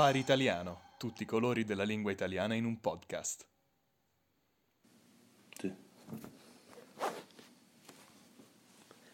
Safari Italiano, tutti i colori della lingua italiana in un podcast. Sì.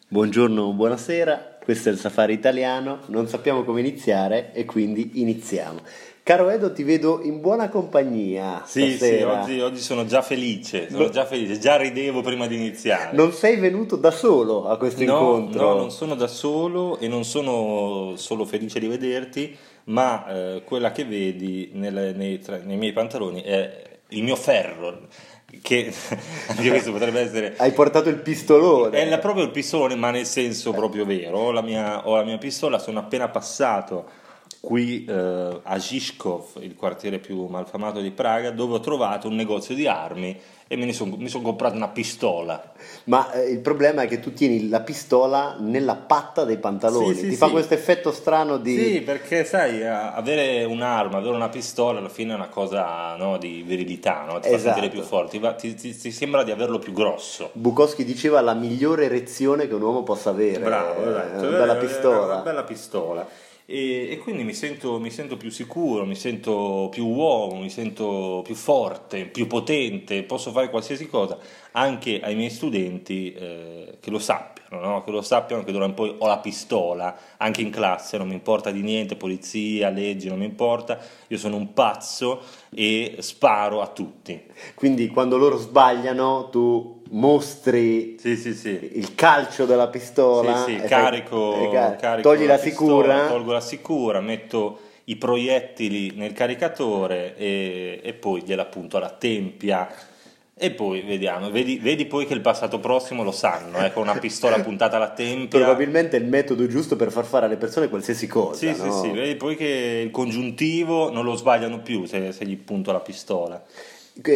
Buongiorno, buonasera, questo è il Safari Italiano, non sappiamo come iniziare e quindi iniziamo. Caro Edo, ti vedo in buona compagnia. Sì, sì, stasera. oggi, oggi sono già felice, sono No. già felice, già ridevo prima di iniziare. Non sei venuto da solo a questo no, incontro? no, non sono da solo e non sono solo felice di vederti, ma eh, quella che vedi nelle- nei, tra- nei miei pantaloni è il mio ferro, che anche questo potrebbe essere... Hai portato il pistolone. È la- proprio il pistolone, ma nel senso proprio vero. Ho la mia, ho la mia pistola, sono appena passato qui eh, a Žižkov, il quartiere più malfamato di Praga, dove ho trovato un negozio di armi e son- mi sono comprato una pistola. Ma eh, il problema è che tu tieni la pistola nella patta dei pantaloni. Sì, sì, Ti fa sì. questo effetto strano di... Sì, perché sai, a- avere un'arma, avere una pistola alla fine è una cosa no, di virilità, no? ti fa Esatto. sentire più forte, ti, ti- ti- sembra di averlo più grosso. Bukowski diceva la migliore erezione che un uomo possa avere. Bravo, eh, esatto. una bella Eh, pistola. Una bella pistola. E, e quindi mi sento, mi sento più sicuro, mi sento più uomo, mi sento più forte, più potente, posso fare qualsiasi cosa, anche ai miei studenti eh, che lo sappiano, no? che lo sappiano che d'ora in poi ho la pistola, anche in classe, non mi importa di niente, polizia, leggi, non mi importa, io sono un pazzo e sparo a tutti. Quindi quando loro sbagliano tu mostri Sì, sì, sì. il calcio della pistola. Sì, sì, e fai- carico, car- carico togli la, pistola, sicura. tolgo la sicura, metto i proiettili nel caricatore e, e poi gliela appunto alla tempia. E poi vediamo, vedi, vedi poi che il passato prossimo lo sanno, eh, con una pistola puntata alla tempia. Probabilmente è il metodo giusto per far fare alle persone qualsiasi cosa. Sì, sì, no? sì, vedi poi che il congiuntivo non lo sbagliano più se, se gli punto la pistola.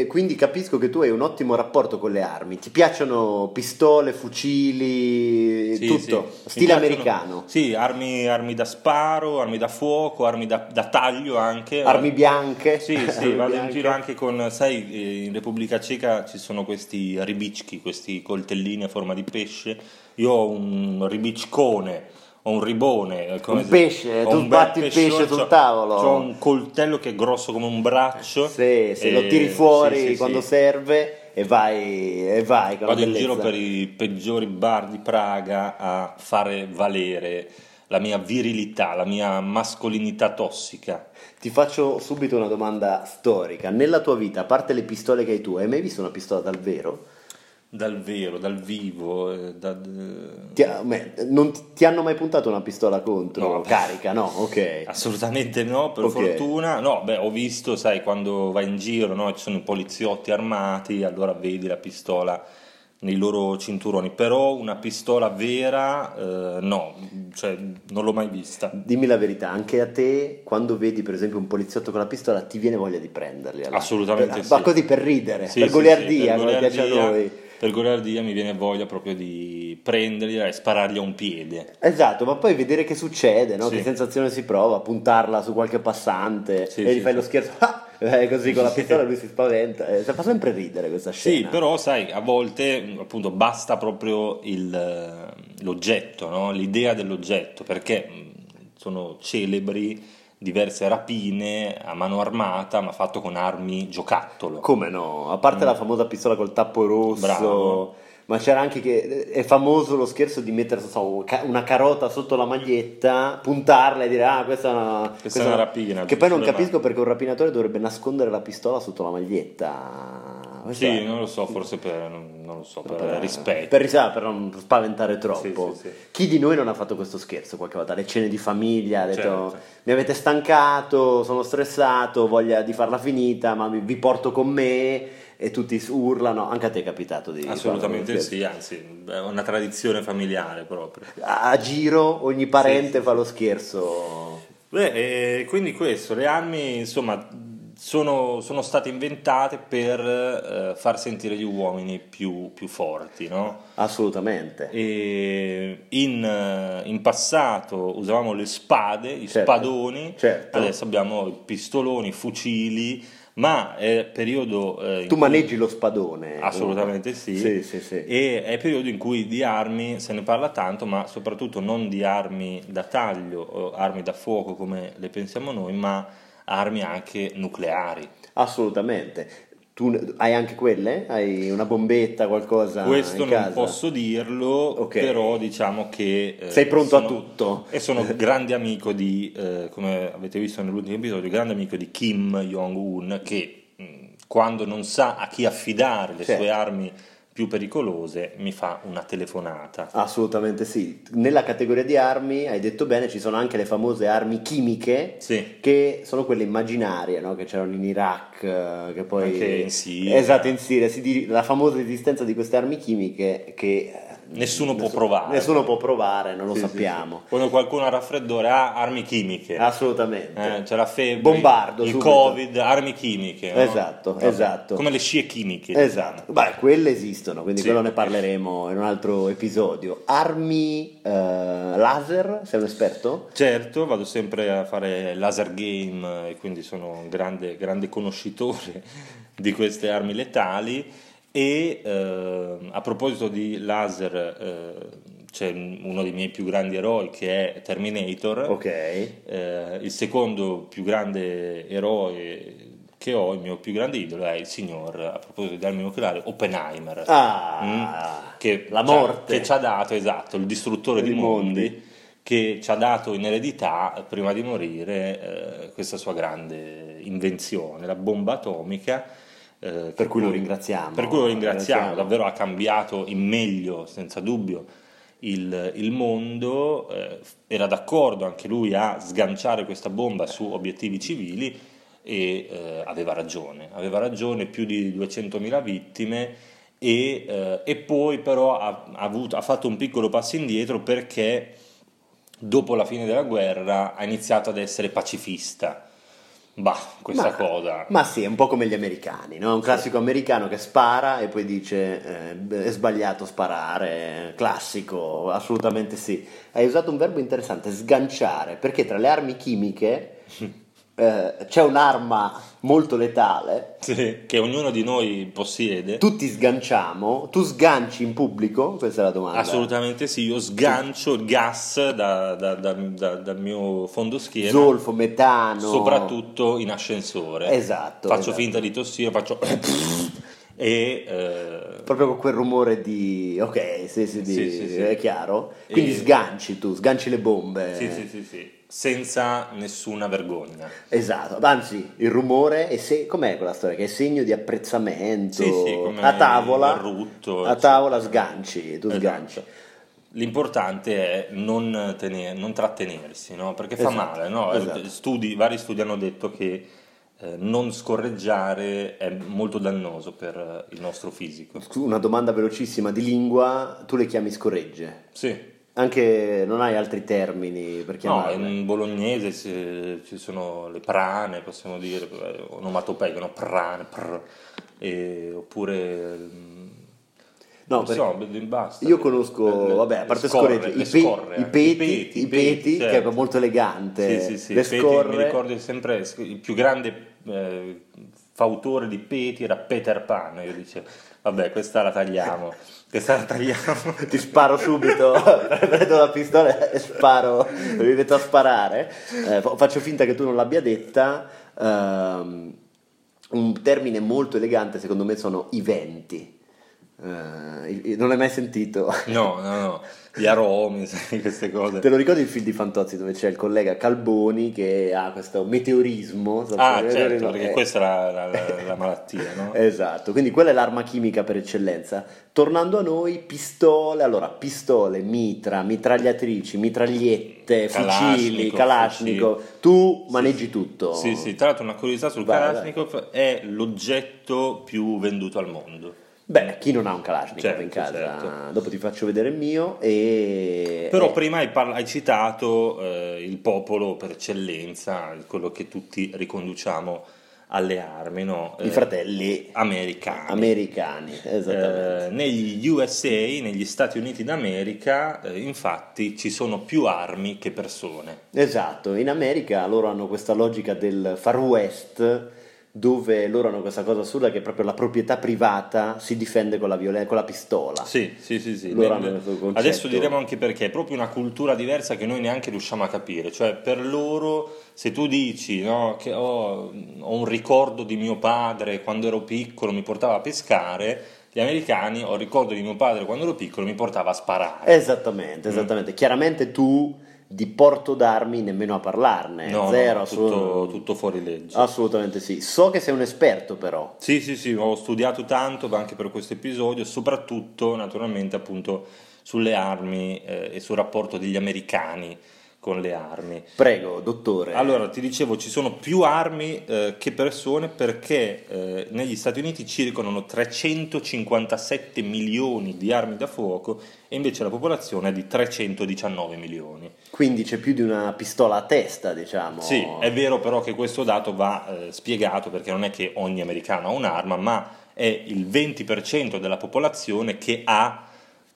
Quindi capisco che tu hai un ottimo rapporto con le armi. Ti piacciono pistole, fucili, Sì, tutto. sì. Stile americano. Sì, armi, armi da sparo, armi da fuoco, armi da, da taglio anche. Armi bianche. Sì, sì, Armi vado in bianche. giro anche con, sai, in Repubblica Ceca ci sono questi ribicchi, questi coltellini a forma di pesce. Io ho un ribiccone, ho un ribone. come Un pesce, ho tu sbatti il pesce sul tavolo. C'ho un coltello che è grosso come un braccio. Sì, sì, lo tiri fuori sì, sì, quando sì. serve e vai, e vai Vado la in giro bellezza. per i peggiori bar di Praga a fare valere la mia virilità, la mia mascolinità tossica. Ti faccio subito una domanda storica. Nella tua vita, a parte le pistole che hai tu, hai mai visto una pistola dal vero? Dal vero, dal vivo, eh, da- Ti, ha- beh, non ti, ti hanno mai puntato una pistola contro? No. Carica, no? Ok. Assolutamente no, per Ok. fortuna. No, beh, ho visto, sai, quando vai in giro, no, ci sono i poliziotti armati, allora vedi la pistola nei loro cinturoni, però una pistola vera eh, no, cioè non l'ho mai vista. Dimmi la verità, anche a te, quando vedi per esempio un poliziotto con la pistola, ti viene voglia di prenderli? allora? Assolutamente Per- sì. Ma così per ridere, Sì, per sì, goliardia, sì, come piace a goliardia- noi. Per goliardia mi viene voglia proprio di prenderli e sparargli a un piede. Esatto, ma poi vedere che succede, no? Sì. che sensazione si prova, puntarla su qualche passante Sì, e gli fai lo scherzo, ah! Eh, così con la pistola lui si spaventa, eh, fa sempre ridere questa scena. Sì, però sai, a volte appunto basta proprio il, l'oggetto, no? l'idea dell'oggetto, perché sono celebri diverse rapine a mano armata, ma fatto con armi giocattolo. Come no? A parte la famosa pistola col tappo rosso, Mm. Bravo. ma c'era anche che è famoso lo scherzo di mettere so, una carota sotto la maglietta, puntarla e dire ah questa è una, Questa è una rapina, Che poi non capisco perché un rapinatore dovrebbe nascondere la pistola sotto la maglietta. Questo Sì, è- non lo so, forse per, non, non lo so, per, per- rispetto. Per, ris- per non spaventare troppo. Sì, sì. Chi di noi non ha fatto questo scherzo qualche volta? Le cene di famiglia, ha detto Certo. mi avete stancato, sono stressato, voglia di farla finita, ma vi, porto con me e tutti urlano. Anche a te è capitato di Assolutamente sì, anzi, è una tradizione familiare proprio. A, giro ogni parente Sì, sì, fa lo scherzo. Beh, e quindi questo, le armi, insomma, sono, sono state inventate per eh, far sentire gli uomini più, più forti, no? Assolutamente. In, in passato usavamo le spade, i Certo. spadoni, Certo. adesso abbiamo i pistoloni, i fucili, ma è periodo... eh, Tu cui- maneggi lo spadone. Assolutamente sì. Sì, sì, sì. E è periodo in cui di armi se ne parla tanto, ma soprattutto non di armi da taglio o armi da fuoco come le pensiamo noi, ma armi anche nucleari. Assolutamente. Tu hai anche quelle? Hai una bombetta, qualcosa Questo non casa? posso dirlo, Ok. però diciamo che... eh, Sei pronto a sono- tutto. E sono grande amico di, eh, come avete visto nell'ultimo episodio, grande amico di Kim Jong-un che mh, quando non sa a chi affidare le Certo. sue armi più pericolose mi fa una telefonata. Assolutamente sì. Nella categoria di armi, hai detto bene, ci sono anche le famose armi chimiche, Sì. che sono quelle immaginarie, no? che c'erano in Iraq, eh, che poi... Anche in Siria. Esatto, in Siria. Si la famosa esistenza di queste armi chimiche che... Nessuno può provare. Nessuno può provare, non lo Sì, sì, sappiamo. sì. Quando qualcuno ha raffreddore ha armi chimiche. Assolutamente. Eh, c'è la febbre, Bombardo il subito. covid, armi chimiche. no? Esatto, Vabbè, esatto. Come le scie chimiche. Esatto, beh, quelle esistono, quindi Sì. quello ne parleremo in un altro episodio. Armi eh, laser, sei un esperto? Certo, vado sempre a fare laser game e quindi sono un grande, grande conoscitore di queste armi letali e eh, a proposito di laser eh, c'è uno dei miei più grandi eroi che è Terminator, Ok. Eh, il secondo più grande eroe che ho, il mio più grande idolo è il signor, a proposito di armi nucleari, Oppenheimer. Ah, Mm, che la morte. che ci ha dato, esatto, il distruttore di Di mondi, mondi. che ci ha dato in eredità, prima di morire, eh, questa sua grande invenzione, la bomba atomica. Eh, Per cui lo ringraziamo. Per cui lo ringraziamo, Ringraziamo. davvero ha cambiato in meglio, senza dubbio, il, il mondo. eh, era d'accordo anche lui a sganciare questa bomba su obiettivi civili e eh, aveva ragione, aveva ragione, più di 200.000 vittime e, eh, e poi però ha, ha avuto- ha fatto un piccolo passo indietro perché dopo la fine della guerra ha iniziato ad essere pacifista. Bah, questa ma, cosa... Ma sì, è un po' come gli americani, no? Un classico americano che spara e poi dice eh, è sbagliato sparare, classico, assolutamente sì. Hai usato un verbo interessante, sganciare, perché tra le armi chimiche eh, c'è un'arma molto letale, Sì, che ognuno di noi possiede. tutti sganciamo, tu sganci in pubblico? Questa è la domanda. Assolutamente sì, io sgancio il gas da- da- da- da- dal mio fondo schiena, Zolfo, metano. soprattutto in ascensore. Esatto, Faccio esatto. finta di tossire, faccio... e... eh, Proprio con quel rumore di... Ok, sì, sì, di- Sì, sì, è chiaro. Quindi E- sganci tu, sganci le bombe. sì, sì, sì, sì, senza nessuna vergogna. Esatto, anzi il rumore è se... com'è quella storia? Che è segno di apprezzamento. Sì, sì, a tavola, rutto, a tavola sganci, tu Esatto. sganci. L'importante è non, tene- non trattenersi, no? perché fa Esatto, male. no? esatto. Studi- vari studi hanno detto che eh, non scorreggiare è molto dannoso per eh, il nostro fisico. Una domanda velocissima di lingua, tu le chiami scorregge? Sì, Anche non hai altri termini per no, chiamarle? in bolognese ci, sono le prane, possiamo dire, onomatopeiche, no? prane, prr, e- oppure... mm, No, so, basta. Io conosco, Le- vabbè, a parte scorre, scorregge, le i, pe- scorre, i peti, i peti, che certo. è molto elegante. Sì, sì, sì. Le Peti, scorre, mi ricordo sempre il più grande eh, fautore di peti era Peter Pan. Io dicevo, vabbè, questa la tagliamo, questa la tagliamo. ti sparo subito, prendo la pistola e sparo, mi metto a sparare. Eh, fa- faccio finta che tu non l'abbia detta. Ehm, un termine molto elegante secondo me sono i venti. Eh, non l'hai mai sentito? No, no, no, gli aromi, queste cose. Te lo ricordi il film di Fantozzi dove c'è il collega Calboni che ha questo meteorismo? Ah, Sapete? certo, perché questa è la, la- la- la malattia, no? Esatto, quindi quella è l'arma chimica per eccellenza. Tornando a noi, pistole, allora pistole, mitra, mitragliatrici, mitragliette, fucili, Kalashnikov, Kalashnikov, tu maneggi tutto. Sì, sì, tra l'altro una curiosità sul Kalashnikov è l'oggetto più venduto al mondo. Beh, chi non ha un Kalashnikov Certo, in casa? certo. Dopo ti faccio vedere il mio e... Però eh, prima hai, parla- hai citato eh, il popolo per eccellenza, quello che tutti riconduciamo alle armi, no? I Eh, fratelli americani. americani, esattamente. Eh, negli USA, negli Stati Uniti d'America, eh, infatti ci sono più armi che persone. Esatto, in America loro hanno questa logica del Far West dove loro hanno questa cosa assurda che proprio la proprietà privata si difende con la, violen- con la pistola. Sì, sì, sì, sì. Concetto. Adesso diremo anche perché, è proprio una cultura diversa che noi neanche riusciamo a capire, cioè per loro se tu dici no, che ho, ho un ricordo di mio padre quando ero piccolo mi portava a pescare, gli americani ho il ricordo di mio padre quando ero piccolo mi portava a sparare. Esattamente, Mm. esattamente. Chiaramente tu di porto d'armi nemmeno a parlarne, no, zero, no, tutto, tutto fuori legge. assolutamente sì. So che sei un esperto però. Sì, sì, sì, ho studiato tanto anche per questo episodio, soprattutto naturalmente appunto sulle armi eh, e sul rapporto degli americani con le armi. Prego, dottore. Allora, ti dicevo, ci sono più armi eh, che persone perché eh, negli Stati Uniti circolano 357 milioni di armi da fuoco e invece la popolazione è di 319 milioni. Quindi c'è più di una pistola a testa, diciamo. Sì, è vero però che questo dato va eh, spiegato perché non è che ogni americano ha un'arma, ma è il 20% della popolazione che ha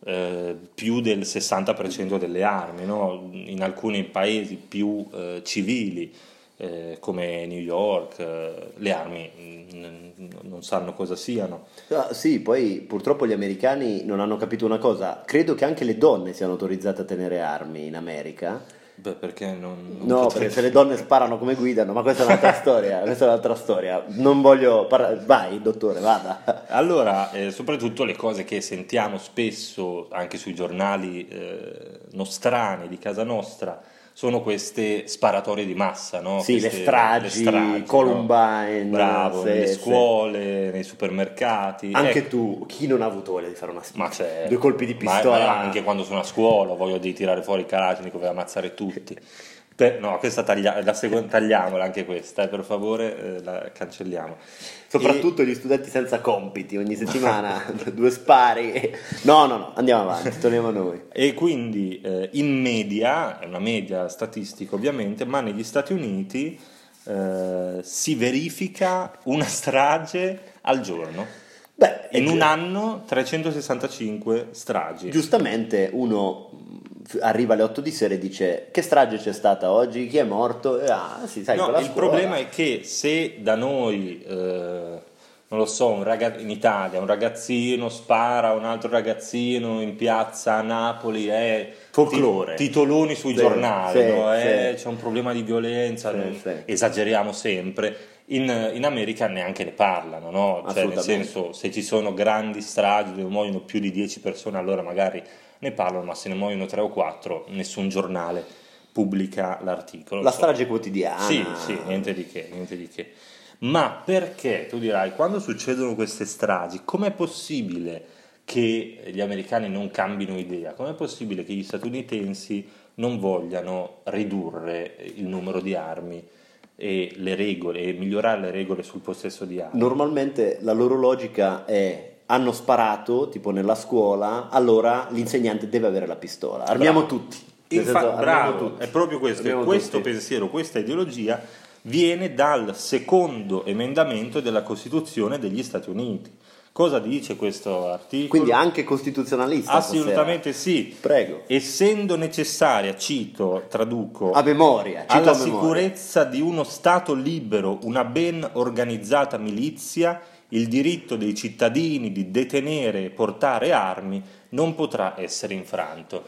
eh, più del 60% delle armi, no? in alcuni paesi più eh, civili eh, come New York eh, le armi mm, non sanno cosa siano. Ah, sì, poi purtroppo gli americani non hanno capito una cosa. Credo che anche le donne siano autorizzate a tenere armi in America. Beh, perché non, non No, potrei- perché se le donne sparano come guidano, ma questa è un'altra storia. Questa è un'altra storia. Non voglio parlare. Vai, dottore, vada. Allora, eh, soprattutto le cose che sentiamo spesso anche sui giornali eh, nostrani di casa nostra sono queste sparatorie di massa, no? Sì, le Queste- stragi, no? Columbine, Bravo, sì, nelle scuole, nei supermercati. Anche Ecco, tu, chi non ha avuto voglia di fare una ma c'è, due colpi di ma- pistola? ma anche quando sono a scuola, ho voglia di tirare fuori i Kalashnikov e ammazzare tutti. Per- no, questa taglia- la seconda, tagliamola anche questa, eh, per favore, eh, la cancelliamo. Soprattutto gli studenti senza compiti, ogni settimana due spari. No, no, no, andiamo avanti, torniamo a noi. E quindi eh, in media, è una media statistica ovviamente, ma negli Stati Uniti eh, si verifica una strage al giorno. Beh, In un anno 365 stragi. Giustamente uno arriva alle 8 di sera e dice che strage c'è stata oggi, chi è morto? E, ah, sì, sai, No, il scuola. problema è che se da noi, eh, non lo so, un raga- in Italia un ragazzino spara a un altro ragazzino in piazza a Napoli, è Folklore. titoloni sui Sì, giornali, sì, no? Eh, c'è un problema di violenza, esageriamo sempre. In, in America neanche ne parlano, no? Cioè, nel senso, se ci sono grandi stragi dove muoiono più di 10 persone, allora magari ne parlano, ma se ne muoiono 3 o 4, nessun giornale pubblica l'articolo. La Insomma, strage quotidiana. sì, sì, niente di che, niente di che. Ma perché, tu dirai, quando succedono queste stragi, com'è possibile che gli americani non cambino idea? Com'è possibile che gli statunitensi non vogliano ridurre il numero di armi e le regole, e migliorare le regole sul possesso di armi? Normalmente la loro logica è hanno sparato, tipo nella scuola, allora l'insegnante deve avere la pistola. Armiamo Bravo. tutti. Nel Infa- senso, armiamo bravo, tutti. è proprio questo. Armiamo questo tutti. pensiero, questa ideologia viene dal secondo emendamento della Costituzione degli Stati Uniti. Cosa dice questo articolo? Quindi anche costituzionalista. Assolutamente stasera. sì. Prego. Essendo necessaria, cito, traduco, A memoria. cito alla a memoria. sicurezza di uno Stato libero, una ben organizzata milizia, il diritto dei cittadini di detenere e portare armi non potrà essere infranto.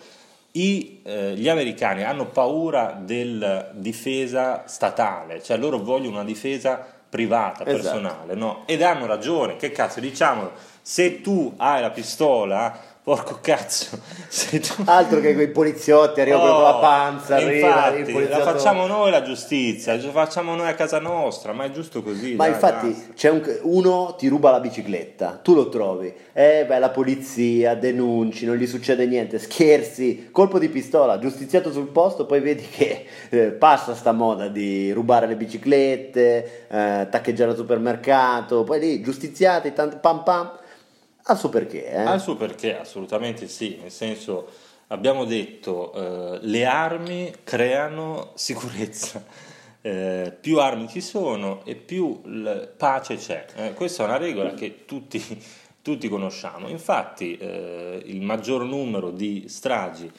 I, eh, gli americani hanno paura della difesa statale, cioè loro vogliono una difesa privata, Esatto. personale, no? Ed hanno ragione, che cazzo, diciamolo, se tu hai la pistola, porco cazzo, se tu... Altro che quei poliziotti arrivano Oh, con la panza, arriva infatti, il la facciamo noi la giustizia, la facciamo noi a casa nostra, ma è giusto così. Ma dai, infatti c'è un- uno ti ruba la bicicletta, tu lo trovi, eh beh la polizia, denunci, non gli succede niente, scherzi, colpo di pistola, giustiziato sul posto, poi vedi che eh, passa sta moda di rubare le biciclette, eh, taccheggiare al supermercato, poi lì giustiziati, tanto pam pam, ha il suo perché, eh? Ha il suo perché, assolutamente sì, nel senso abbiamo detto eh, le armi creano sicurezza. eh, più armi ci sono e più pace c'è. Eh, questa è una regola che tutti, tutti conosciamo. Infatti eh, il maggior numero di stragi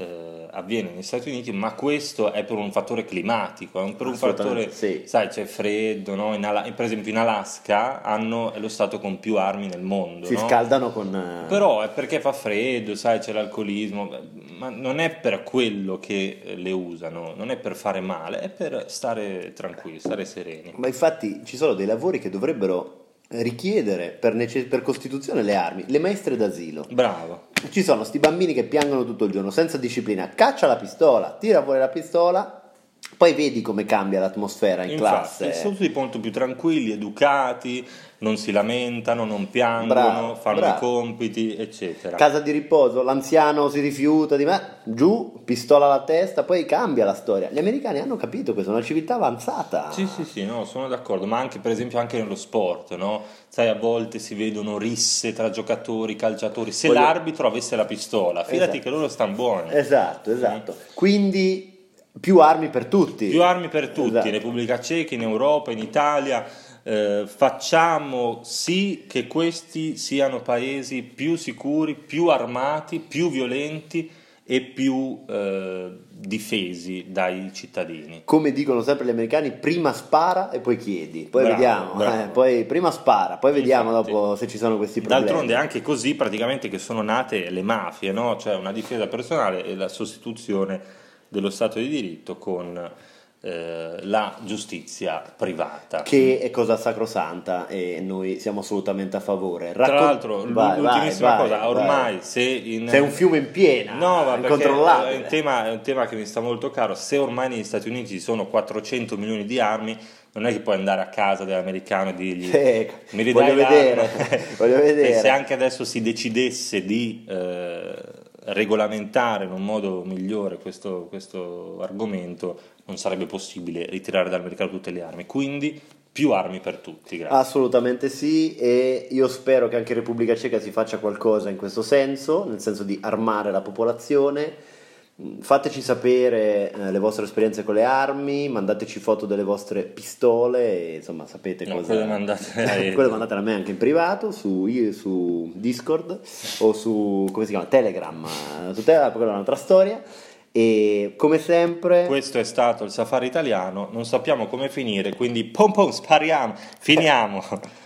eh, avviene negli Stati Uniti, ma questo è per un fattore climatico, è per un fattore, sì. sai, c'è freddo, no? in Ala- per esempio in Alaska hanno, è lo stato con più armi nel mondo. Si no? scaldano con... Però è perché fa freddo, sai, c'è l'alcolismo, ma non è per quello che eh, le usano, non è per fare male, è per stare tranquilli, stare sereni. Ma infatti ci sono dei lavori che dovrebbero richiedere per, nece- per Costituzione le armi, le maestre d'asilo. Bravo. Ci sono sti bambini che piangono tutto il giorno senza disciplina, caccia la pistola, tira fuori la pistola, poi vedi come cambia l'atmosfera in Infatti, classe. sono tutti molto più tranquilli, educati, non si lamentano, non piangono, Bravo, fanno bravo. i compiti, eccetera. Casa di riposo, l'anziano si rifiuta di me, giù, pistola alla testa, poi cambia la storia. Gli americani hanno capito questo, è una civiltà avanzata. Sì, sì, sì, no, sono d'accordo, ma anche per esempio anche nello sport, no? Sai, a volte si vedono risse tra giocatori, calciatori. Se Voglio- l'arbitro avesse la pistola, fidati Esatto. che loro stanno buoni. Esatto, esatto. Quindi più armi per tutti. Più armi per tutti, Esatto. in Repubblica Ceca, in Europa, in Italia. eh, facciamo sì che questi siano paesi più sicuri, più armati, più violenti e più eh, difesi dai cittadini. Come dicono sempre gli americani, prima spara e poi chiedi. Poi Bravo, vediamo. bravo. eh, poi prima spara, poi vediamo Infatti. dopo se ci sono questi problemi. D'altronde è anche così praticamente che sono nate le mafie, no? cioè una difesa personale e la sostituzione dello Stato di diritto con eh, la giustizia privata. Che è cosa sacrosanta e noi siamo assolutamente a favore. Tra Raccon- l'altro, Vai, l'ultimissima vai, cosa, vai, ormai se in... C'è un fiume in piena, No, ma perché è incontrollabile. un, tema, è un tema che mi sta molto caro. Se ormai negli Stati Uniti ci sono 400 milioni di armi, non è che puoi andare a casa dell'americano e dirgli Eh, mi ridai voglio l'arma?" vedere, voglio vedere. E se anche adesso si decidesse di eh, regolamentare in un modo migliore questo, questo argomento, non sarebbe possibile ritirare dal mercato tutte le armi. Quindi più armi per tutti. Grazie. Assolutamente sì e io spero che anche in Repubblica Ceca si faccia qualcosa in questo senso, nel senso di armare la popolazione. Fateci sapere eh, le vostre esperienze con le armi, mandateci foto delle vostre pistole, e, insomma sapete No, cosa... quelle mandate quelle mandate a me anche in privato su, su Discord o su come si chiama? Telegram, eh, su Telegram, quella è un'altra storia. E come sempre... Questo è stato il safari italiano, non sappiamo come finire, quindi pom pom spariamo, finiamo.